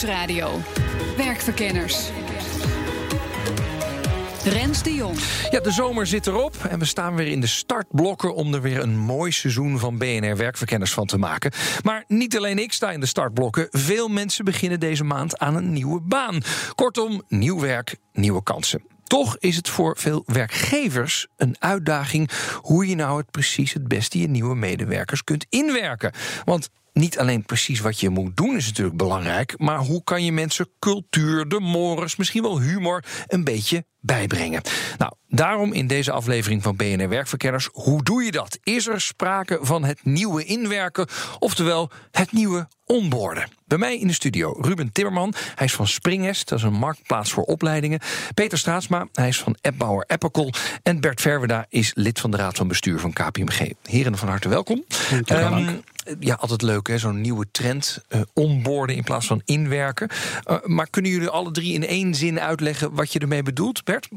Nieuwsradio. Werkverkenners. Rens de Jong. Ja, de zomer zit erop en we staan weer in de startblokken om er weer een mooi seizoen van BNR Werkverkenners van te maken. Maar niet alleen ik sta in de startblokken. Veel mensen beginnen deze maand aan een nieuwe baan. Kortom, nieuw werk, nieuwe kansen. Toch is het voor veel werkgevers een uitdaging hoe je nou het precies het beste je nieuwe medewerkers kunt inwerken. Want niet alleen precies wat je moet doen is natuurlijk belangrijk, maar hoe kan je mensen cultuur, de mores, misschien wel humor een beetje bijbrengen. Nou, daarom in deze aflevering van BNR Werkverkenners, hoe doe je dat? Is er sprake van het nieuwe inwerken, oftewel het nieuwe onboorden? Bij mij in de studio Ruben Timmerman, hij is van Springest, dat is een marktplaats voor opleidingen. Peter Straatsma, hij is van appbouwer Epicol. En Bert Verweda is lid van de Raad van Bestuur van KPMG. Heren, van harte welkom. Um, ja, altijd leuk hè, zo'n nieuwe trend. Uh, onboorden in plaats van inwerken. Uh, maar kunnen jullie alle drie in één zin uitleggen wat je ermee bedoelt, Bert?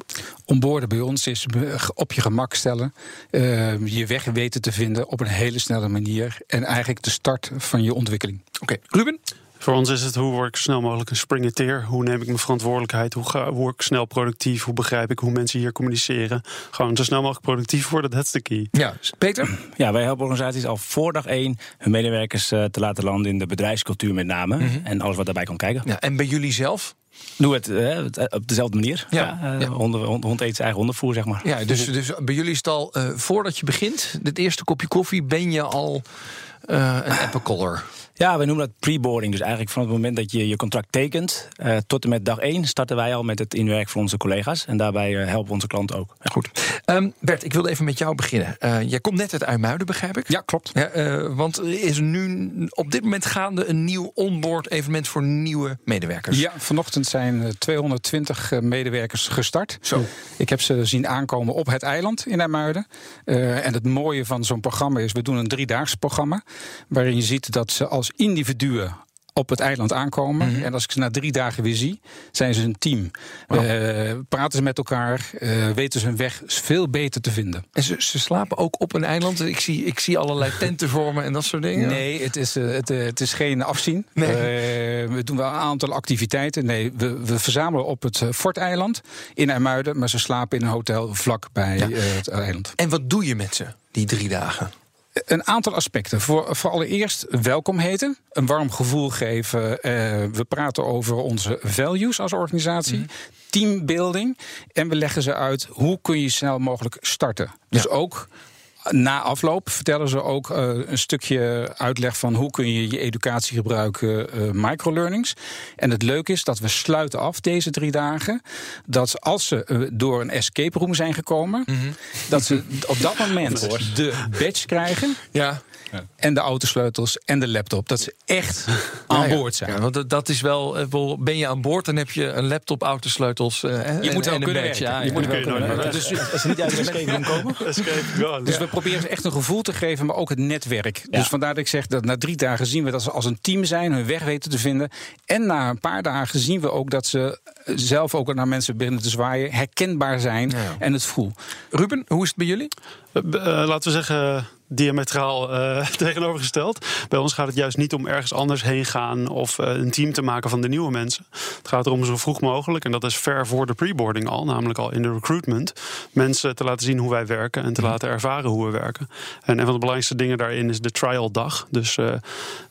Onboorden bij ons is op je gemak stellen. Uh, je weg weten te vinden op een hele snelle manier. En eigenlijk de start van je ontwikkeling. Oké, okay. Ruben? Voor ons is het hoe word ik snel mogelijk een springeteer? Hoe neem ik mijn verantwoordelijkheid? Hoe, ga, hoe word ik snel productief? Hoe begrijp ik hoe mensen hier communiceren? Gewoon zo snel mogelijk productief worden, dat is de key. Ja, Peter? Ja, wij helpen organisaties al voor dag één hun medewerkers te laten landen in de bedrijfscultuur met name. Mm -hmm. En alles wat daarbij kan kijken. Ja, en bij jullie zelf? Doe het uh, op dezelfde manier. Ja, ja, ja. Hond, hond, hond, eet zijn eigen hondenvoer, zeg maar. Ja, dus, dus bij jullie is het al, uh, voordat je begint, het eerste kopje koffie, ben je al uh, een apple Ja, we noemen dat pre-boarding. Dus eigenlijk van het moment dat je je contract tekent... Uh, tot en met dag één starten wij al met het inwerken van onze collega's. En daarbij uh, helpen onze klanten ook. Ja. Goed. Um, Bert, ik wilde even met jou beginnen. Uh, jij komt net uit IJmuiden, begrijp ik? Ja, klopt. Ja, want is er nu op dit moment gaande een nieuw onboard evenement voor nieuwe medewerkers? Ja, vanochtend zijn 220 medewerkers gestart. Zo. Ik heb ze zien aankomen op het eiland in IJmuiden. en het mooie van zo'n programma is, we doen een driedaags programma. Waarin je ziet dat ze als individuen op het eiland aankomen. Mm -hmm. En als ik ze na drie dagen weer zie, zijn ze een team. Oh. Uh, praten ze met elkaar, uh, weten ze hun weg veel beter te vinden. En ze, ze, slapen ook op een eiland? Ik zie, ik zie allerlei tenten vormen en dat soort dingen. Nee, het is, uh, het, het, is geen afzien. Nee. we doen wel een aantal activiteiten. Nee, we, we verzamelen op het Forteiland in IJmuiden... maar ze slapen in een hotel vlak bij ja. het eiland. En wat doe je met ze, die drie dagen? Een aantal aspecten. Voor, voor allereerst welkom heten, een warm gevoel geven. Uh, we praten over onze values als organisatie. Mm. Teambuilding. En we leggen ze uit hoe kun je snel mogelijk starten. Dus ja. ook na afloop vertellen ze ook uh, een stukje uitleg van hoe kun je je educatie gebruiken, uh, microlearnings. En het leuke is dat we sluiten af deze drie dagen. Dat als ze uh, door een escape room zijn gekomen, mm -hmm. dat ze op dat moment de badge krijgen. Ja. En de autosleutels en de laptop. Dat ze echt aan ja, boord zijn. Ja, want dat is wel. Ben je aan boord, dan heb je een laptop, autosleutels. Uh, je en, moet wel en kunnen badge. Ja, je moet wel kunnen werken. Dus als ze niet uit de escape room komen. dus we proberen ze echt een gevoel te geven, maar ook het netwerk. Dus vandaar dat ik zeg dat na drie dagen zien we dat ze als een team zijn, hun weg weten te vinden. En na een paar dagen zien we ook dat ze zelf ook naar mensen beginnen te zwaaien, herkenbaar zijn en het voel. Ruben, hoe is het bij jullie? Uh, laten we zeggen diametraal uh, tegenovergesteld. Bij ons gaat het juist niet om ergens anders heen gaan of uh, een team te maken van de nieuwe mensen. Het gaat erom zo vroeg mogelijk, en dat is ver voor de preboarding al, namelijk al in de recruitment, mensen te laten zien hoe wij werken en te laten ervaren hoe we werken. En een van de belangrijkste dingen daarin is de trial dag. Dus uh,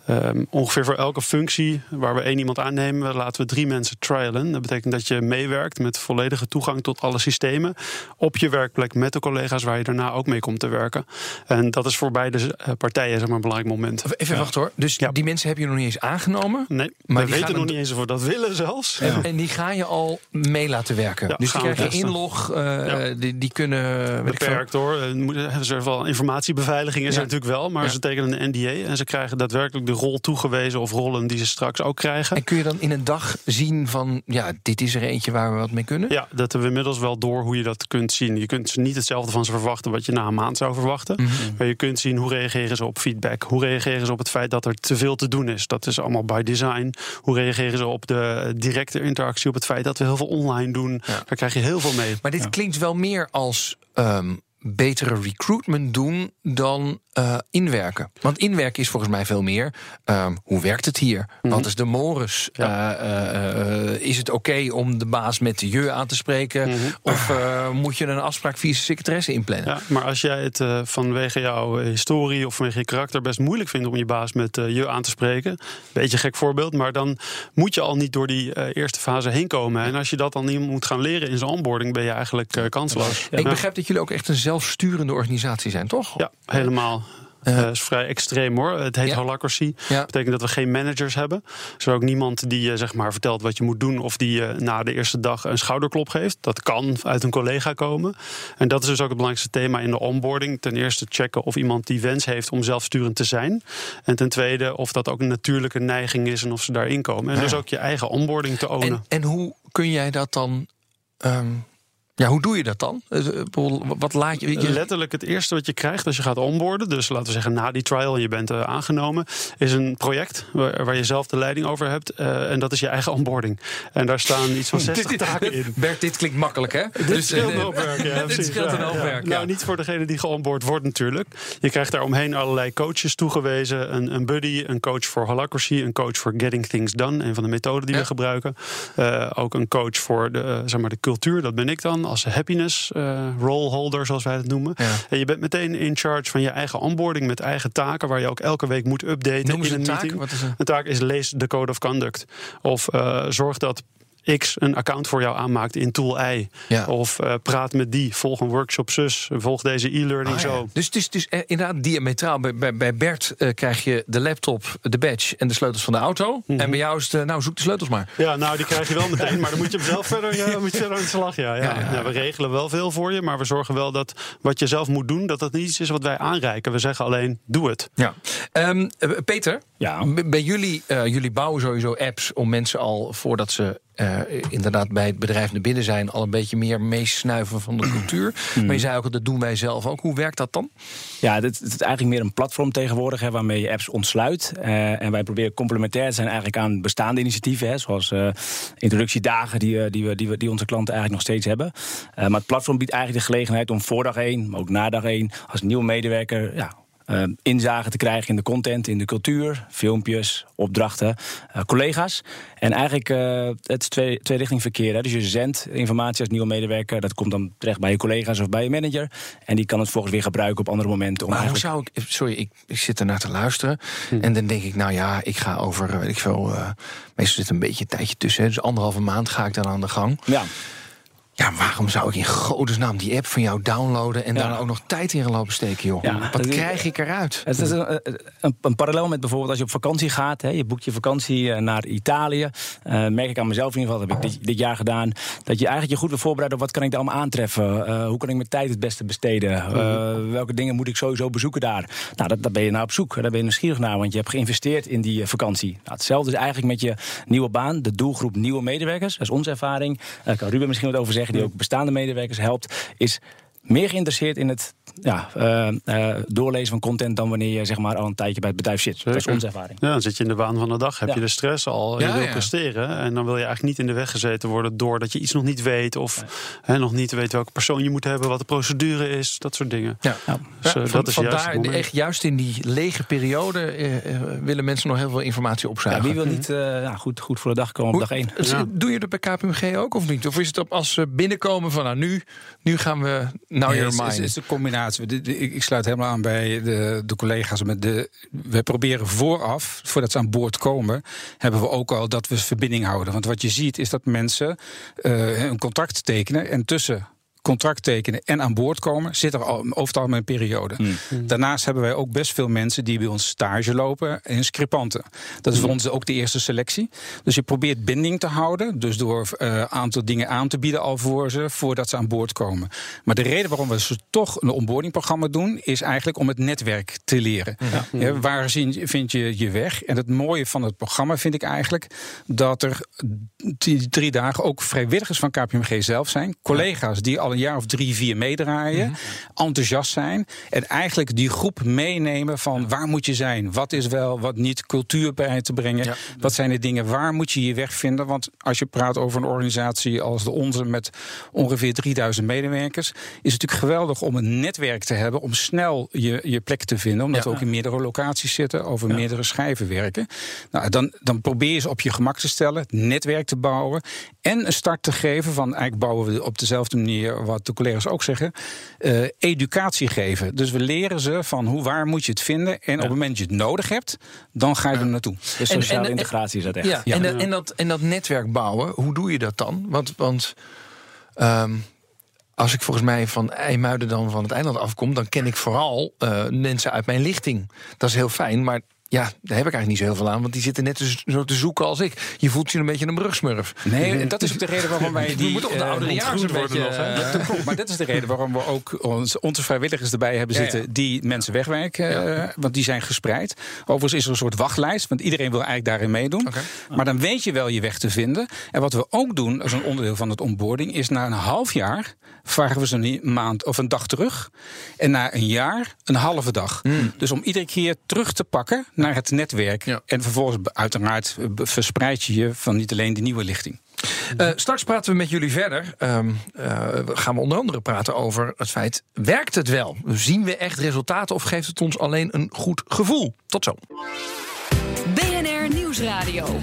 um, ongeveer voor elke functie waar we één iemand aannemen, laten we drie mensen trialen. Dat betekent dat je meewerkt met volledige toegang tot alle systemen op je werkplek met de collega's waar je daarna ook mee komt te werken. En dat is voor beide partijen zeg maar, een belangrijk moment. Even ja. wachten hoor. Dus ja. die mensen heb je nog niet eens aangenomen? Nee, maar we weten nog niet eens of we dat willen zelfs. Ja. En, en, die ga je al mee laten werken. dus die krijgen inlog, uh, die, die kunnen... Beperkt hoor. Er is er wel informatiebeveiliging is er natuurlijk wel. Maar ze tekenen een NDA en ze krijgen daadwerkelijk de rol toegewezen of rollen die ze straks ook krijgen. En kun je dan in een dag zien van, ja, dit is er eentje waar we wat mee kunnen? Ja, dat hebben we inmiddels wel door hoe je dat kunt zien. Je kunt niet hetzelfde van ze verwachten wat je na een maand zou verwachten. Mhm. Maar je kunt zien hoe reageren ze op feedback. Hoe reageren ze op het feit dat er te veel te doen is. Dat is allemaal by design. Hoe reageren ze op de directe interactie, op het feit dat we heel veel online doen. Ja. Daar krijg je heel veel mee. Maar dit klinkt wel meer als ehm, betere recruitment doen dan eh, inwerken. Want inwerken is volgens mij veel meer. ehm, hoe werkt het hier? Wat is de mores? Ja. Eh, eh, is het oké om de baas met de je aan te spreken? Of eh, moet je een afspraak via secretaresse inplannen? Ja, maar als jij het vanwege jouw historie of vanwege je karakter best moeilijk vindt om je baas met je aan te spreken, beetje gek voorbeeld, maar dan moet je al niet door die eerste fase heen komen. En als je dat dan niet moet gaan leren in zijn onboarding, ben je eigenlijk kansloos. Ik begrijp dat jullie ook echt een zelfsturende organisatie zijn, toch? Ja, helemaal. Dat is vrij extreem hoor. Het heet Ja. holacracy. Ja. Dat betekent dat we geen managers hebben. Er is ook niemand die je zeg maar, vertelt wat je moet doen... of die je na de eerste dag een schouderklop geeft. Dat kan uit een collega komen. En dat is dus ook het belangrijkste thema in de onboarding. Ten eerste checken of iemand die wens heeft om zelfsturend te zijn. En ten tweede of dat ook een natuurlijke neiging is... en of ze daarin komen. En dus ook je eigen onboarding te ownen. En, en hoe kun jij dat dan... ehm, ja, hoe doe je dat dan? Eh, bijvoorbeeld, Wat laat je... je- Letterlijk het eerste wat je krijgt als je gaat onboarden, dus laten we zeggen na die trial en je bent eh, aangenomen, is een project waar, waar je zelf de leiding over hebt. eh, en dat is je eigen onboarding. En daar staan iets van 60 taken in. Bert, dit klinkt makkelijk, hè? Dit Dus, scheelt eh, een hoop werk, ja, dit scheelt een hoop ja. werk, ja. Nou, niet voor degene die geonboard wordt natuurlijk. Je krijgt daar omheen allerlei coaches toegewezen. Een, een buddy, een coach voor holacracy, een coach voor getting things done. Een van de methoden die we gebruiken. Eh, ook een coach voor de, eh, zeg maar de cultuur, dat ben ik dan. Als happiness eh role holder, zoals wij het noemen. Ja. En je bent meteen in charge van je eigen onboarding met eigen taken... waar je ook elke week moet updaten Noem in een een taak. meeting. Wat is een... Een taak is lees de code of conduct. Of eh, zorg dat X een account voor jou aanmaakt in Tool I. Ja. Of eh, praat met die, volg een workshop zus, volg deze e-learning Ah, ja. zo. Dus het is dus eh, inderdaad diametraal. Bij, bij, bij Bert eh, krijg je de laptop, de badge en de sleutels van de auto. Mhm. En bij jou is het, nou zoek de sleutels maar. Ja, nou die krijg je wel meteen, maar dan moet je hem zelf verder, ja, moet je verder aan de slag. Ja, ja. Ja, ja. Nou, we regelen wel veel voor je, maar we zorgen wel dat wat je zelf moet doen, dat dat niet iets is wat wij aanreiken. We zeggen alleen, doe het. Ja. Ehm, eh, Peter, Ja. bij jullie, eh, jullie bouwen sowieso apps om mensen al voordat ze eh, inderdaad bij het bedrijf naar binnen zijn, al een beetje meer meesnuiven van de cultuur. Maar je zei ook, dat doen wij zelf ook. Hoe werkt dat dan? Ja, het is eigenlijk meer een platform tegenwoordig hè, waarmee je apps ontsluit. Eh, en wij proberen complementair te zijn eigenlijk aan bestaande initiatieven, hè, zoals eh, introductiedagen die, die, we, die, we, die onze klanten eigenlijk nog steeds hebben. Maar het platform biedt eigenlijk de gelegenheid om voor dag één, maar ook na dag één, als nieuwe medewerker ja, eh, inzage te krijgen in de content, in de cultuur, filmpjes, opdrachten, eh, collega's. En eigenlijk, eh, het is twee, twee richting verkeer. Hè. Dus je zendt informatie als nieuwe medewerker, dat komt dan terecht bij je collega's of bij je manager. En die kan het volgens weer gebruiken op andere momenten. Om Maar hoe zou ik. Sorry, ik, ik zit er naar te luisteren. En dan denk ik, nou ja, ik ga over. Weet ik veel. meestal zit een beetje een tijdje tussen. hè. Dus anderhalve maand ga ik dan aan de gang. Ja. Ja, waarom zou ik in godesnaam die app van jou downloaden en Ja. daar ook nog tijd in gaan lopen steken, joh? Ja, Wat is- krijg ik eruit? Het is een, een, een parallel met bijvoorbeeld als je op vakantie gaat. Hè, je boekt je vakantie eh, naar Italië. Eh, merk ik aan mezelf in ieder geval, dat heb ik dit, dit jaar gedaan. Dat je eigenlijk je goed wil voorbereiden op wat kan ik daar allemaal aantreffen. Eh, hoe kan ik mijn tijd het beste besteden? Eh, welke dingen moet ik sowieso bezoeken daar? Nou, dat, daar ben je naar op zoek. Daar ben je nieuwsgierig naar, want je hebt geïnvesteerd in die vakantie. Nou, hetzelfde is eigenlijk met je nieuwe baan. De doelgroep nieuwe medewerkers. Dat is onze ervaring. Daar kan Ruben misschien wat over zeggen, die ook bestaande medewerkers helpt. Is meer geïnteresseerd in het ja, eh, eh, doorlezen van content dan wanneer je zeg maar, al een tijdje bij het bedrijf zit. Dat is onze ervaring. Ja, dan zit je in de waan van de dag, heb Ja. je de stress al, Ja, je wil ja. presteren. En dan wil je eigenlijk niet in de weg gezeten worden doordat je iets nog niet weet. Of hè, nog niet weet welke persoon je moet hebben, wat de procedure is, dat soort dingen. Ja. Ja. Dus, eh, Ja, dat is juist vandaar, het moment. echt juist in die lege periode eh, eh, willen mensen nog heel veel informatie Ja, opzuigen. wie wil niet eh, ja, goed, goed voor de dag komen op dag één? Doe je dat bij KPMG ook of niet? Of is het op als ze binnenkomen van nou nu, nu gaan we now Nee, your is- mind? Het is een combinatie. Ik sluit helemaal aan bij de, de collega's. Met de, we proberen vooraf, voordat ze aan boord komen, hebben we ook al dat we verbinding houden. Want wat je ziet is dat mensen eh, een contract tekenen en tussen contract tekenen en aan boord komen, zit er al, over het algemeen een periode. Hmm. Daarnaast hebben wij ook best veel mensen die bij ons stage lopen in scripanten. Dat is voor ons ook de eerste selectie. Dus je probeert binding te houden, dus door een aantal dingen aan te bieden al voor ze, voordat ze aan boord komen. Maar de reden waarom we ze toch een onboardingprogramma doen, is eigenlijk om het netwerk te leren. Ja, waar zien- vind je je weg? En het mooie van het programma vind ik eigenlijk dat er die drie dagen ook vrijwilligers van KPMG zelf zijn. Collega's die al een jaar of drie, vier meedraaien. Enthousiast zijn. En eigenlijk die groep meenemen van waar moet je zijn? Wat is wel, wat niet? Cultuur bij te brengen. Ja. Wat zijn de dingen? Waar moet je je weg vinden? Want als je praat over een organisatie als de onze met ongeveer 3000 medewerkers, is het natuurlijk geweldig om een netwerk te hebben om snel je, je plek te vinden. Omdat Ja. we ook in meerdere locaties zitten, over meerdere schijven werken. Nou, dan, dan probeer je ze op je gemak te stellen, het netwerk te bouwen en een start te geven van eigenlijk bouwen we op dezelfde manier wat de collega's ook zeggen, eh, educatie geven. Dus we leren ze van hoe waar moet je het vinden en op het moment dat je het nodig hebt, dan ga je er naartoe. Dus sociale en- en- integratie is dat echt. Ja, Ja. En, dat- en, dat, en dat netwerk bouwen, hoe doe je dat dan? Want, want ehm, als ik volgens mij van IJmuiden dan van het eiland afkom, dan ken ik vooral eh, mensen uit mijn lichting. Dat is heel fijn, maar ja, daar heb ik eigenlijk niet zo heel veel aan, want die zitten net zo- zo te zoeken als ik. Je voelt je een beetje een brugsmurf. Nee, en dat is ook de reden waarom wij die... Je moet toch de eh, ouderejaars een ontgroend beetje... worden nog, hè? eh, Dat klopt, maar dat is de reden waarom we ook ons, onze vrijwilligers erbij hebben zitten ja. die mensen wegwerken, eh, want die zijn gespreid. Overigens is er een soort wachtlijst, want iedereen wil eigenlijk daarin meedoen. Oké. Maar dan weet je wel je weg te vinden. En wat we ook doen als een onderdeel van het onboarding is na een half jaar vragen we ze een maand of een dag terug. En na een jaar een halve dag. Dus om iedere keer terug te pakken naar het netwerk. Ja. En vervolgens uiteraard eh, verspreid je je van niet alleen de nieuwe lichting. Eh, straks praten we met jullie verder. Ehm, eh, we gaan we onder andere praten over het feit: werkt het wel? Zien we echt resultaten of geeft het ons alleen een goed gevoel? Tot zo. BNR Nieuwsradio.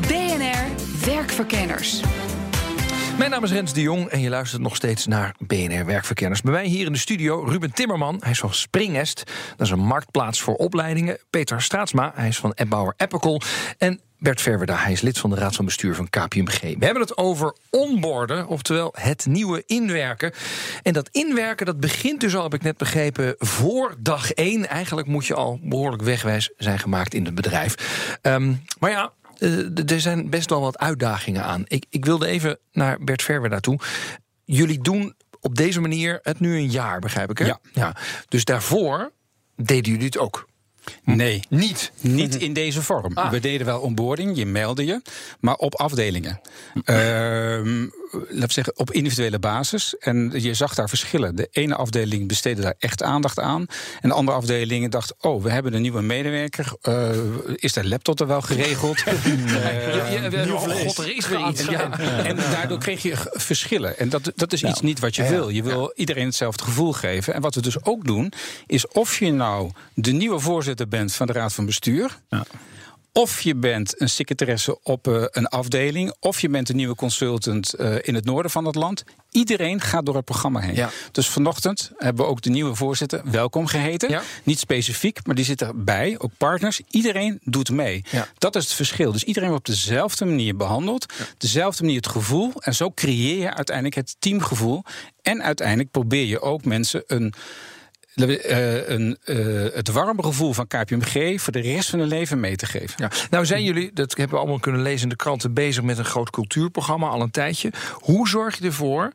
BNR Werkverkenners. Mijn naam is Rens de Jong en je luistert nog steeds naar BNR Werkverkenners. Bij mij hier in de studio Ruben Timmerman, hij is van Springest. Dat is een marktplaats voor opleidingen. Peter Straatsma, hij is van Appbauer Appical. En Bert Verwerda, hij is lid van de Raad van Bestuur van KPMG. We hebben het over onboarden, oftewel het nieuwe inwerken. En dat inwerken, dat begint dus al, heb ik net begrepen, voor dag één. Eigenlijk moet je al behoorlijk wegwijs zijn gemaakt in het bedrijf. Ehm, maar ja, eh, er zijn best wel wat uitdagingen aan. Ik, ik wilde even naar Bert Verwerda toe. Jullie doen op deze manier het nu een jaar, begrijp ik hè? Ja. ja. Dus daarvoor deden jullie het ook. Nee. Niet. Niet in deze vorm. Ah. We deden wel onboarding, je meldde je, maar op afdelingen. Ehm laten we zeggen, op individuele basis. En je zag daar verschillen. De ene afdeling besteedde daar echt aandacht aan. En de andere afdeling dacht: Oh, we hebben een nieuwe medewerker. Eh, is de laptop er wel geregeld? God, is weer iets. Ja. en daardoor kreeg je verschillen. En dat, dat is iets niet wat je wil. Je wil iedereen hetzelfde gevoel geven. En wat we dus ook doen, is of je nou de nieuwe voorzitter bent van de Raad van Bestuur. Of je bent een secretaresse op eh, een afdeling. Of je bent een nieuwe consultant eh, in het noorden van het land. Iedereen gaat door het programma heen. Ja. Dus vanochtend hebben we ook de nieuwe voorzitter welkom geheten. Ja. Niet specifiek, maar die zit erbij. Ook partners. Iedereen doet mee. Ja. Dat is het verschil. Dus iedereen wordt op dezelfde manier behandeld. Dezelfde manier het gevoel. En zo creëer je uiteindelijk het teamgevoel. En uiteindelijk probeer je ook mensen een. Eh, een, eh, het warme gevoel van KPMG voor de rest van hun leven mee te geven. Nou zijn jullie, dat hebben we allemaal kunnen lezen in de kranten, bezig met een groot cultuurprogramma al een tijdje. Hoe zorg je ervoor?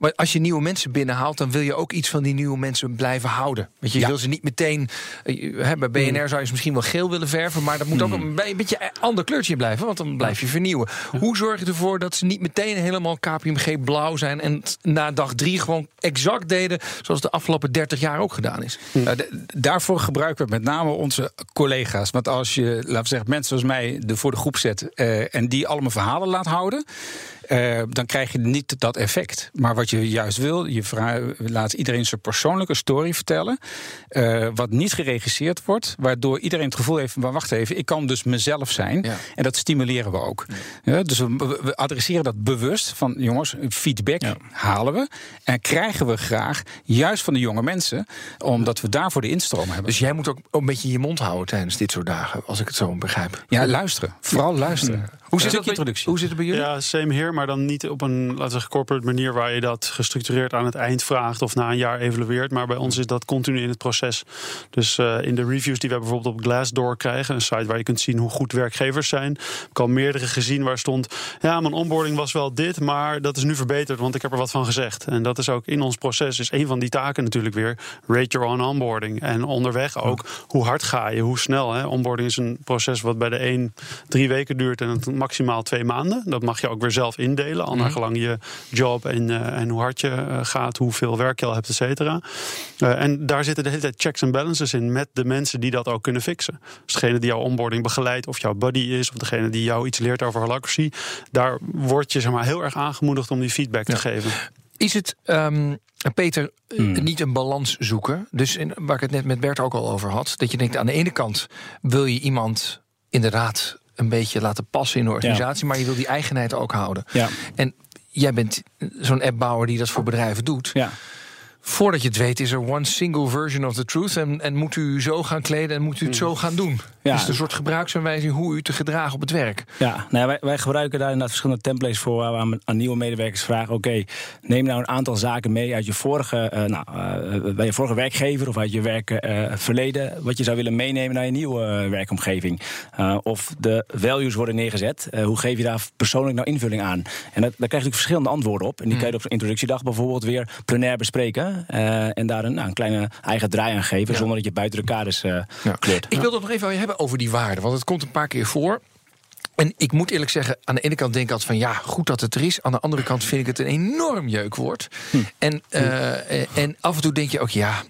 Maar als je nieuwe mensen binnenhaalt, dan wil je ook iets van die nieuwe mensen blijven houden. Want je Ja. wil ze niet meteen. eh, Hè, bij BNR zou je ze misschien wel geel willen verven, maar dat moet ook een, be- een beetje een ander kleurtje blijven, want dan blijf je vernieuwen. Hoe zorg je ervoor dat ze niet meteen helemaal KPMG blauw zijn en na dag drie gewoon exact deden zoals de afgelopen 30 jaar ook gedaan is? Nou, d- daarvoor gebruiken we met name onze collega's. Want als je, laten we zeggen, mensen zoals mij de, voor de groep zet eh, en die allemaal verhalen laat houden. Eh, dan krijg je niet dat effect. Maar wat je juist wil, je laat iedereen zijn persoonlijke story vertellen. eh, wat niet geregisseerd wordt. Waardoor iedereen het gevoel heeft: maar wacht even, ik kan dus mezelf zijn. Ja. En dat stimuleren we ook. Ja, dus we, we adresseren dat bewust van jongens, feedback halen we. En krijgen we graag, juist van de jonge mensen, omdat we daarvoor de instroom hebben. Dus jij moet ook een beetje je mond houden tijdens dit soort dagen, als ik het zo begrijp. Ja, luisteren. Vooral luisteren. Hoe zit, bij, introductie. hoe zit het bij jullie? Ja, same here, maar dan niet op een laten we zeggen, corporate manier waar je dat gestructureerd aan het eind vraagt of na een jaar evalueert. Maar bij ons is dat continu in het proces. Dus eh, in de reviews die we bijvoorbeeld op Glassdoor krijgen, een site waar je kunt zien hoe goed werkgevers zijn, heb ik al meerdere gezien waar stond: ja, mijn onboarding was wel dit, maar dat is nu verbeterd, want ik heb er wat van gezegd. En dat is ook in ons proces, is een van die taken natuurlijk weer: rate your own onboarding. En onderweg ook, hoe hard ga je, hoe snel. Hè? Onboarding is een proces wat bij de een drie weken duurt en het maximaal twee maanden. Dat mag je ook weer zelf indelen, al naar gelang je job en, eh, en hoe hard je eh, gaat, hoeveel werk je al hebt, et cetera. Eh, en daar zitten de hele tijd checks en balances in met de mensen die dat ook kunnen fixen. Dus degene die jouw onboarding begeleidt, of jouw buddy is, of degene die jou iets leert over holacracy, daar word je zeg maar, heel erg aangemoedigd om die feedback te geven. Is het, ehm, Peter, Hmm. niet een balans zoeken? Dus in, waar ik het net met Bert ook al over had. Dat je denkt, aan de ene kant wil je iemand inderdaad een beetje laten passen in de organisatie. Maar je wil die eigenheid ook houden. Ja. En jij bent zo'n appbouwer die dat voor bedrijven doet. Ja. Voordat je het weet is er one single version of the truth. En, en moet u zo gaan kleden en moet u het zo gaan doen. Ja. Is het een soort gebruiksaanwijzing hoe u te gedragen op het werk? Ja, nou, wij, wij gebruiken daar inderdaad verschillende templates voor waar we aan, aan nieuwe medewerkers vragen: oké, neem nou een aantal zaken mee uit je vorige, eh, nou, eh, bij je vorige werkgever of uit je werkverleden, wat je zou willen meenemen naar je nieuwe eh, werkomgeving. Eh, of de values worden neergezet. eh, hoe geef je daar persoonlijk nou invulling aan? En dat, daar krijg je natuurlijk verschillende antwoorden op. En die kan je op zo'n introductiedag bijvoorbeeld weer plenair bespreken. eh, en daar een, nou, een kleine eigen draai aan geven, zonder dat je buiten de kaders eh, kleurt. Ik wil het nog even aan je hebben over die waarden. Want het komt een paar keer voor. En ik moet eerlijk zeggen, aan de ene kant denk ik altijd van ja, goed dat het er is. Aan de andere kant vind ik het een enorm jeukwoord. En, eh, eh, en af en toe denk je ook, ja,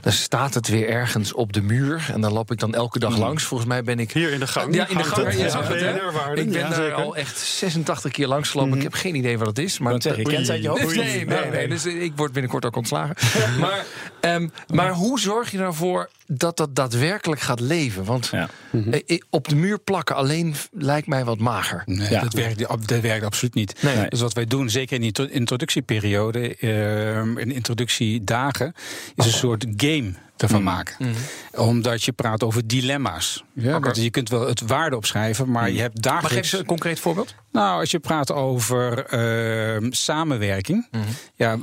dan staat het weer ergens op de muur. En dan loop ik dan elke dag langs. Volgens mij ben ik. Hier in de gang. Ja, in de gang. het. Je Ja, zag het, hè? BNR-waarden. Ik ben Ja, daar al echt 86 keer langs gelopen. Ik heb geen idee wat het is. Maar Ik zeggen, je kent uit je hoofd. Nee, nee, nee, nee. Dus ik word binnenkort ook ontslagen. maar, ehm, maar hoe zorg je ervoor dat dat daadwerkelijk gaat leven? Want Ja. eh, op de muur plakken alleen lijkt mij wat mager. Nee, Ja. dat, werkt, dat werkt absoluut niet. Nee. Dus wat wij doen, zeker in die intro- introductieperiode, eh, in introductiedagen, is een soort game ervan maken. Omdat je praat over dilemma's. Ja, want je kunt wel het waarde opschrijven, maar je hebt Maar geef eens een concreet voorbeeld. Nou, als je praat over eh, samenwerking, ja,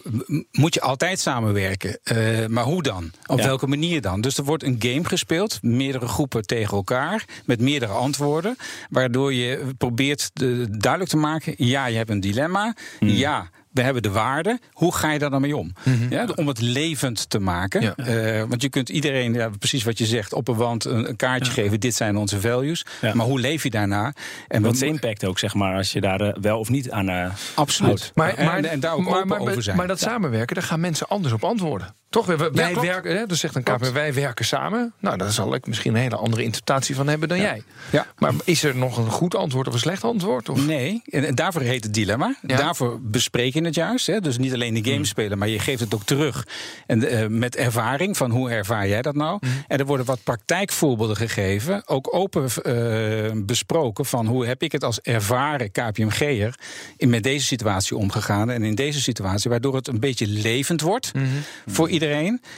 moet je altijd samenwerken. Eh, maar hoe dan? Op Ja. welke manier dan? Dus er wordt een game gespeeld, meerdere groepen tegen elkaar, met meerdere antwoorden, waardoor je probeert de, duidelijk te maken: ja, je hebt een dilemma, ja. We hebben de waarde. Hoe ga je daar dan mee om? Ja, om het levend te maken. Ja. Eh, want je kunt iedereen, ja, precies wat je zegt, op een wand een, een kaartje geven. Dit zijn onze values. Maar hoe leef je daarna? En Wat is de impact ook, zeg maar, als je daar eh, wel of niet aan. eh, Absoluut. Maar, en, daar ook maar, open maar, over zijn. maar dat samenwerken, daar gaan mensen anders op antwoorden. Toch? Wij, wij werken, hè, dus zegt een KP, wij werken samen. Nou, daar zal ik misschien een hele andere interpretatie van hebben dan jij. Ja. Maar is er nog een goed antwoord of een slecht antwoord? Of? Nee, en, daarvoor heet het dilemma. Ja. Daarvoor bespreek je het juist. Hè? Dus niet alleen de game spelen, maar je geeft het ook terug. En eh, met ervaring van hoe ervaar jij dat nou? En er worden wat praktijkvoorbeelden gegeven. Ook open eh, besproken van hoe heb ik het als ervaren KPMG'er in met deze situatie omgegaan. En in deze situatie, waardoor het een beetje levend wordt voor iedereen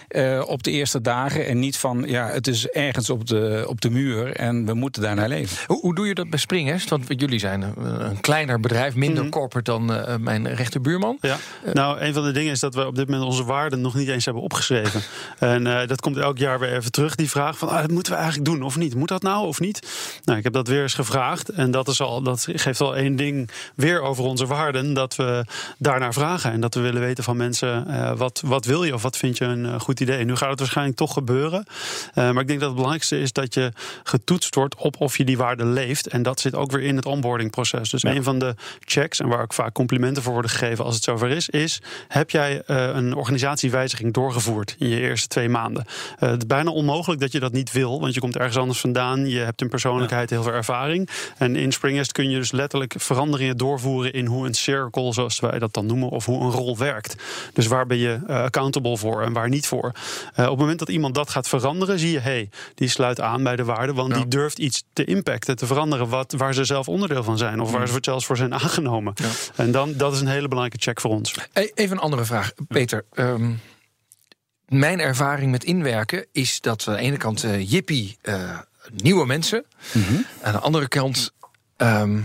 eh, op de eerste dagen. En niet van ja, het is ergens op de, op de muur en we moeten daarnaar leven. Hoe, hoe doe je dat bij Springest? Want jullie zijn een, een kleiner bedrijf, minder corporate dan eh, mijn rechterbuurman. Ja. Nou, een van de dingen is dat we op dit moment onze waarden nog niet eens hebben opgeschreven. En eh, dat komt elk jaar weer even terug, die vraag van, ah, dat moeten we eigenlijk doen of niet? Moet dat nou of niet? Nou, ik heb dat weer eens gevraagd. En dat, is al, dat geeft al één ding weer over onze waarden, dat we daarnaar vragen. En dat we willen weten van mensen, eh, wat, wat wil je of wat vind je een eh, goed idee? Nu gaat het waarschijnlijk toch gebeuren. Eh, maar ik denk dat het belangrijkste is dat je getoetst wordt op of je die waarden leeft. En dat zit ook weer in het onboardingproces. Dus een van de checks, en waar ook vaak complimenten voor worden gegeven als het zover is, is: heb jij eh, een organisatiewijziging doorgevoerd in je eerste twee maanden? Het is bijna onmogelijk dat je dat niet wil, want je komt ergens anders vandaan. Je hebt een persoonlijkheid, heel veel ervaring. En in Springest kun je dus letterlijk veranderingen doorvoeren in hoe een cirkel, zoals wij dat dan noemen, of hoe een rol werkt. Dus waar ben je accountable voor en waar niet voor? Eh, op het moment dat iemand dat gaat veranderen, zie je, hey, die sluit aan bij de waarde, want Ja. die durft iets te impacten, te veranderen, wat, waar ze zelf onderdeel van zijn, of waar ze zelfs voor zijn aangenomen. En dan, dat is een hele belangrijke check voor ons. Hey, Even een andere vraag, Peter. Ehm, mijn ervaring met inwerken is dat aan de ene kant eh jippie, eh, nieuwe mensen. Aan de andere kant ehm,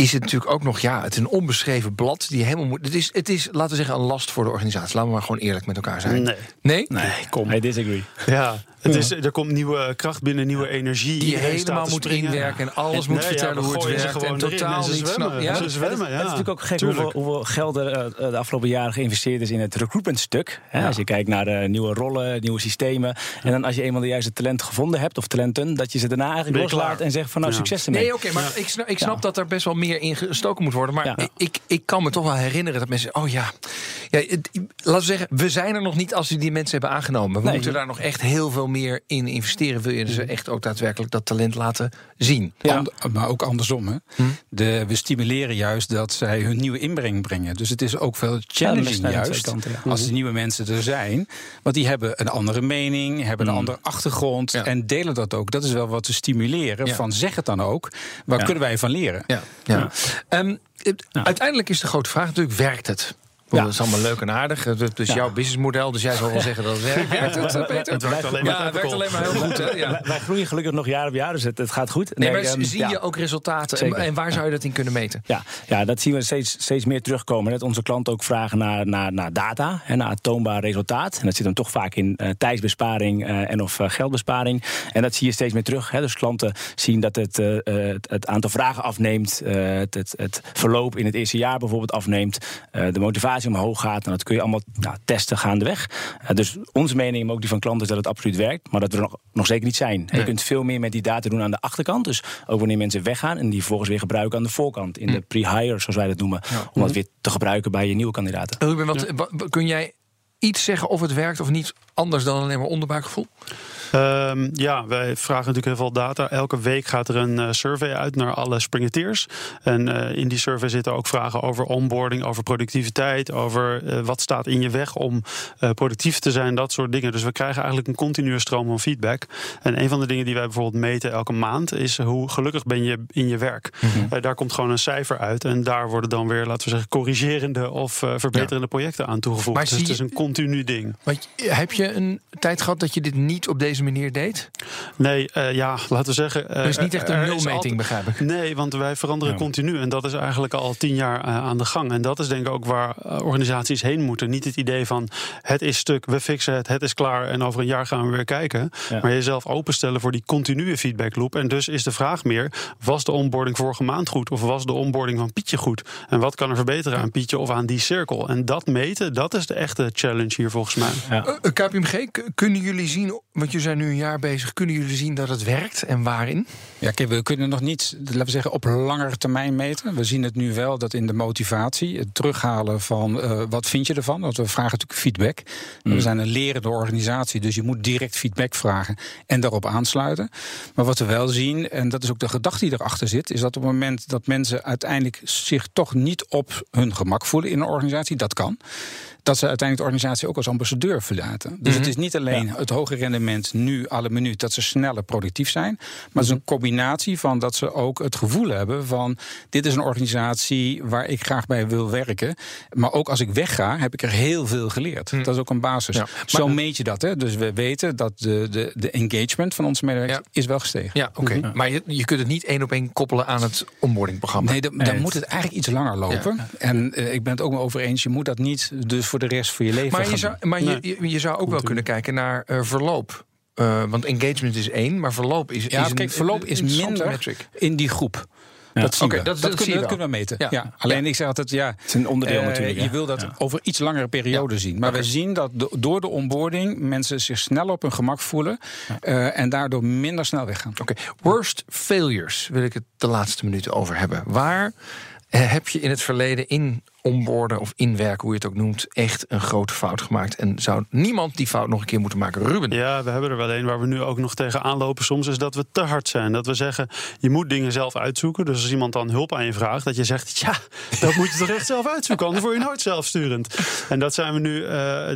is het natuurlijk ook nog, ja, het is een onbeschreven blad die helemaal moet. Het is, het is, laten we zeggen, een last voor de organisatie. Laten we maar gewoon eerlijk met elkaar zijn. Nee. Nee? Nee, kom. I disagree. Ja, het is, er komt nieuwe kracht binnen, nieuwe energie. Die helemaal moet springen. inwerken en alles En- moet nee, ja, vertellen we hoe het werkt. En totaal ze niet zwemmen. snappen. Ja? Ze zwemmen, ja. Het is natuurlijk ook gek hoeveel, hoeveel geld er eh, de afgelopen jaren geïnvesteerd is in het recruitmentstuk. Hè, Als je kijkt naar eh, nieuwe rollen, nieuwe systemen. En dan als je eenmaal de juiste talent gevonden hebt, of talenten, dat je ze daarna eigenlijk loslaat en zegt van nou Ja. succes ermee. Nee, oké, maar ik snap, ik snap dat er best wel meer in gestoken moet worden. Maar Ja. ik, ik kan me toch wel herinneren dat mensen. Oh ja, ja het- laten we zeggen, we zijn er nog niet als we die mensen hebben aangenomen. We Nee. moeten daar nog echt heel veel meer in investeren. Wil je ze echt ook daadwerkelijk dat talent laten zien? Ja. And- maar ook andersom. Hè. De, we stimuleren juist dat zij hun nieuwe inbreng brengen. Dus het is ook veel challenging juist. kanten, ja. Als de nieuwe mensen er zijn. Want die hebben een andere mening, hebben een andere achtergrond. Ja. En delen dat ook. Dat is wel wat te stimuleren. Ja. Van zeg het dan ook. Waar Ja. kunnen wij van leren? Ja. ja. Ehm, het- Uiteindelijk is de grote vraag natuurlijk: werkt het? Ja. Dat is allemaal leuk en aardig. Het is Ja. jouw businessmodel, dus jij zal wel zeggen dat het werkt. Werkt het, werkt alleen maar ja, het werkt alleen maar heel goed. Hè? Ja. Wij groeien gelukkig nog jaar op jaar, dus het, het gaat goed. Nee, maar ehm, zie ja. je ook resultaten? En, Zeker. en waar zou je dat in kunnen meten? Ja, ja, dat zien we steeds, steeds meer terugkomen. Dat onze klanten ook vragen naar, naar, naar data, hè, naar toonbaar resultaat. En dat zit hem toch vaak in eh, tijdsbesparing eh, en of eh, geldbesparing. En dat zie je steeds meer terug. Hè. Dus klanten zien dat het, eh, eh, het, het aantal vragen afneemt, eh, het, het, het verloop in het eerste jaar bijvoorbeeld afneemt, eh, de motivatie omhoog gaat. En dat kun je allemaal nou, testen gaandeweg. Eh, dus onze mening, maar ook die van klanten, is dat het absoluut werkt. Maar dat we er nog, nog zeker niet zijn. Je kunt veel meer met die data doen aan de achterkant. Dus ook wanneer mensen weggaan en die vervolgens weer gebruiken aan de voorkant. In de pre-hire, zoals wij dat noemen. Om dat weer te gebruiken bij je nieuwe kandidaten. Ruben, wat, wa- kun jij iets zeggen of het werkt of niet, anders dan alleen maar onderbuikgevoel? Ehm, ja, wij vragen natuurlijk heel veel data. Elke week gaat er een eh, survey uit naar alle springeteers. En eh, in die survey zitten ook vragen over onboarding, over productiviteit, over eh, wat staat in je weg om productief te zijn, dat soort dingen. Dus we krijgen eigenlijk een continue stroom van feedback. En een van de dingen die wij bijvoorbeeld meten elke maand is hoe gelukkig ben je in je werk. Eh, daar komt gewoon een cijfer uit. En daar worden dan weer, laten we zeggen, corrigerende of verbeterende projecten aan toegevoegd. Maar dus het is een continu ding. Want heb je een tijd gehad dat je dit niet op deze manier deed? Nee, eh, ja, laten we zeggen. eh, Er is niet echt een nulmeting, altijd- begrijp ik. Nee, want wij veranderen Ja. continu. En dat is eigenlijk al tien jaar eh, aan de gang. En dat is denk ik ook waar eh, organisaties heen moeten. Niet het idee van het is stuk, we fixen het, het is klaar en over een jaar gaan we weer kijken. Ja. Maar jezelf openstellen voor die continue feedbackloop. En dus is de vraag meer, was de onboarding vorige maand goed? Of was de onboarding van Pietje goed? En wat kan er verbeteren aan Pietje of aan die cirkel? En dat meten, dat is de echte challenge hier volgens mij. Ja. Eh, eh, KPMG, kunnen jullie zien, want jullie zijn nu een jaar bezig, kunnen jullie zien dat het werkt en waarin? Ja, kijk, we kunnen nog niet, laten we zeggen, op langere termijn meten. We zien het nu wel dat in de motivatie, het terughalen van eh, wat vind je ervan? Want we vragen natuurlijk feedback. We zijn een lerende organisatie, dus je moet direct feedback vragen en daarop aansluiten. Maar wat we wel zien, en dat is ook de gedachte die erachter zit, is dat op het moment dat mensen uiteindelijk zich toch niet op hun gemak voelen in een organisatie, dat kan. Dat ze uiteindelijk de organisatie ook als ambassadeur verlaten. Dus het is niet alleen het hoge rendement nu, alle minuut, dat ze sneller productief zijn. Maar het is een combinatie van dat ze ook het gevoel hebben van dit is een organisatie waar ik graag bij wil werken. Maar ook als ik wegga, heb ik er heel veel geleerd. Dat is ook een basis. Ja. Zo meet je dat. Hè? Dus we weten dat de, de, de engagement van onze medewerkers Ja. is wel gestegen. Ja, oké. Maar je, je kunt het niet één op één koppelen aan het onboardingprogramma. Nee, dan, dan moet het eigenlijk iets langer lopen. En eh, ik ben het ook wel over eens, je moet dat niet dus voor de rest van je leven Maar, gaan je zou, maar je, je, je zou ook wel kunnen kijken naar eh, verloop. Eh, want engagement is één, maar verloop is, Ja, is een verloop is interessante minder metric. in die groep. Dat zien we. dat- Dat, dat kunnen, zie je dat wel. kunnen we meten. Ja. Ja. Alleen ik zeg altijd, ja, Het is een onderdeel eh, natuurlijk. je wil dat Ja. over iets langere periode zien. Maar we zien dat do- door de onboarding mensen zich sneller op hun gemak voelen. eh, en daardoor minder snel weggaan. Oké, worst failures wil ik het de laatste minuten over hebben. Waar heb je in het verleden in onboorden of inwerken, hoe je het ook noemt, echt een grote fout gemaakt? En zou niemand die fout nog een keer moeten maken? Ruben. Ja, we hebben er wel een waar we nu ook nog tegen aanlopen. Soms is dat we te hard zijn. Dat we zeggen, je moet dingen zelf uitzoeken. Dus als iemand dan hulp aan je vraagt, dat je zegt, ja, dat moet je toch echt zelf uitzoeken. Anders word je nooit zelfsturend. En dat zijn we nu, eh,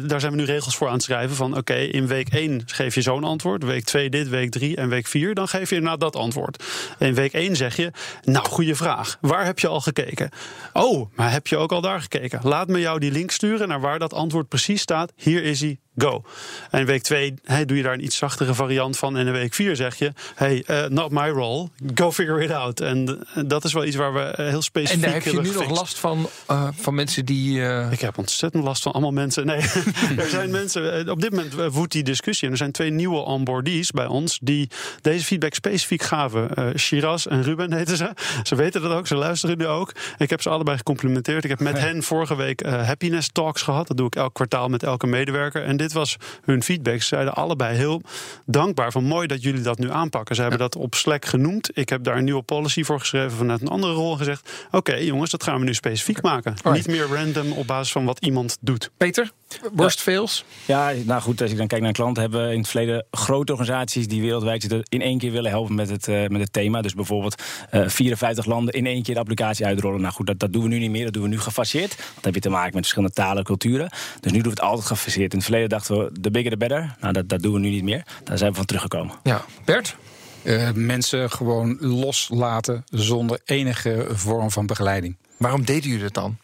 daar zijn we nu regels voor aan het schrijven. Van oké, in week 1 geef je zo'n antwoord. Week 2 dit, week 3 en week 4, dan geef je inderdaad dat antwoord. In week 1 zeg je, nou, goede vraag. Waar heb je al gekeken? Oh, maar heb je ook al daar gekeken? Laat me jou die link sturen naar waar dat antwoord precies staat. Hier is hij. Go. En week twee hey, doe je daar een iets zachtere variant van. En in week vier zeg je, hey, uh, not my role, go figure it out. En uh, dat is wel iets waar we uh, heel specifiek En daar heb je nu nog last van, van mensen die... Ik heb ontzettend last van allemaal mensen. Nee, er zijn mensen, op dit moment woedt die discussie. En er zijn twee nieuwe onboardees bij ons die deze feedback specifiek gaven. Shiraz en Ruben heten ze. Ze weten dat ook, ze luisteren nu ook. Ik heb ze allebei gecomplimenteerd. Ik heb met hen vorige week happiness talks gehad. Dat doe ik elk kwartaal met elke medewerker. En dit was hun feedback. Ze zeiden allebei heel dankbaar van mooi dat jullie dat nu aanpakken. Ze hebben dat op Slack genoemd. Ik heb daar een nieuwe policy voor geschreven vanuit een andere rol gezegd. Oké jongens, dat gaan we nu specifiek maken. Niet meer random op basis van wat iemand doet. Peter, worst fails? Ja, nou goed, als ik dan kijk naar klanten, hebben we in het verleden grote organisaties die wereldwijd zitten in één keer willen helpen met het, uh, met het thema. Dus bijvoorbeeld uh, eh, 54 landen in één keer de applicatie uitrollen. Nou goed, dat, dat doen we nu niet meer. Dat doen we nu gefaseerd. Dat heb je te maken met verschillende talen, culturen. Dus nu doen we het altijd gefaseerd. In het verleden dachten we, de bigger the better. Nou, dat, dat doen we nu niet meer. Daar zijn we van teruggekomen. Ja, Bert? Uh, mensen gewoon loslaten zonder enige vorm van begeleiding. Waarom deden jullie dat dan?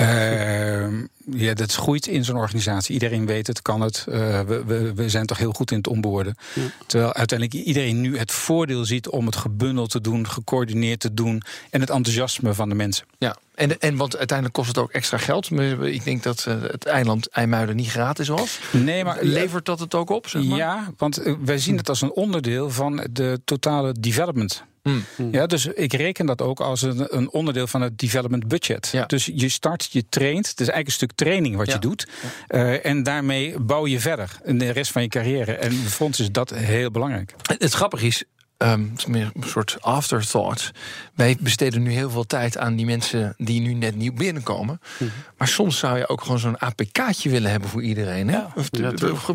Uh, ja, dat groeit in zo'n organisatie. Iedereen weet het, kan het. Uh, we, we, we, zijn toch heel goed in het onboorden. Ja. Terwijl uiteindelijk iedereen nu het voordeel ziet om het gebundeld te doen, gecoördineerd te doen en het enthousiasme van de mensen. Ja, en, en want uiteindelijk kost het ook extra geld. Ik denk dat uh, het eiland IJmuiden niet gratis was. Nee, maar levert dat het ook op? Zeg maar? Ja, want wij zien het als een onderdeel van de totale development. Hmm. Ja, dus ik reken dat ook als een, een onderdeel van het development budget. Ja. Dus je start, je traint. Het is eigenlijk een stuk training wat je doet. Uh, en daarmee bouw je verder in de rest van je carrière. En voor ons is dat heel belangrijk. Het grappige is, Um, meer een soort afterthought. Wij besteden nu heel veel tijd aan die mensen die nu net nieuw binnenkomen. Mhm. Maar soms zou je ook gewoon zo'n APK'tje willen hebben voor iedereen. Hè? Of,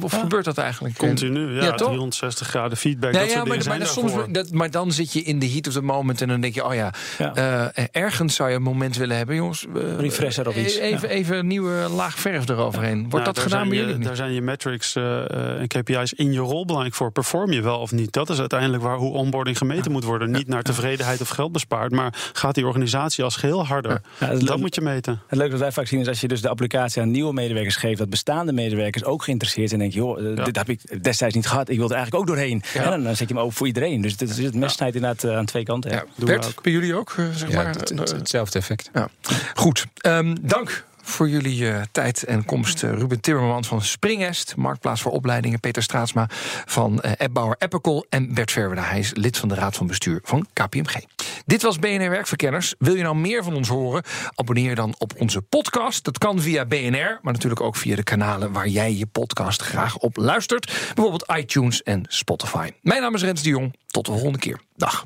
of gebeurt dat eigenlijk? Continu, ja, ja 360 graden feedback. dat ja, maar, maar, soms, dat, maar dan zit je in de heat of the moment en dan denk je, oh ja, uh, ergens zou je een moment willen hebben, jongens. Uh, Refresher of iets. Even, even een nieuwe laag verf eroverheen. Wordt nou, dat gedaan bij jullie? Daar zijn je metrics uh, en KPI's in je rol belangrijk voor. Perform je wel of niet? Dat is uiteindelijk waar hoe onboarding gemeten moet worden. Niet naar tevredenheid of geld bespaard, maar gaat die organisatie als geheel harder. dat moet je meten. Het leuke wat wij vaak zien is als je dus de applicatie aan nieuwe medewerkers geeft, dat bestaande medewerkers ook geïnteresseerd zijn en denk joh, eh, dit heb ik destijds niet gehad, ik wil er eigenlijk ook doorheen. En dan zet je hem open voor iedereen. Dus dit is het mesnijd inderdaad uh, aan twee kanten. Ja. Bert, bij jullie ook? Uh, zeg maar, hetzelfde effect. Goed, um, dank voor jullie uh, tijd en komst. Uh, Ruben Timmerman van Springest, Marktplaats voor Opleidingen. Peter Straatsma van uh, appbouwer. En Bert Verwerda, hij is lid van de Raad van Bestuur van KPMG. Dit was BNR Werkverkenners. Wil je nou meer van ons horen? Abonneer dan op onze podcast. Dat kan via BNR, maar natuurlijk ook via de kanalen... waar jij je podcast graag op luistert. Bijvoorbeeld iTunes en Spotify. Mijn naam is Rens de Jong. Tot de volgende keer. Dag.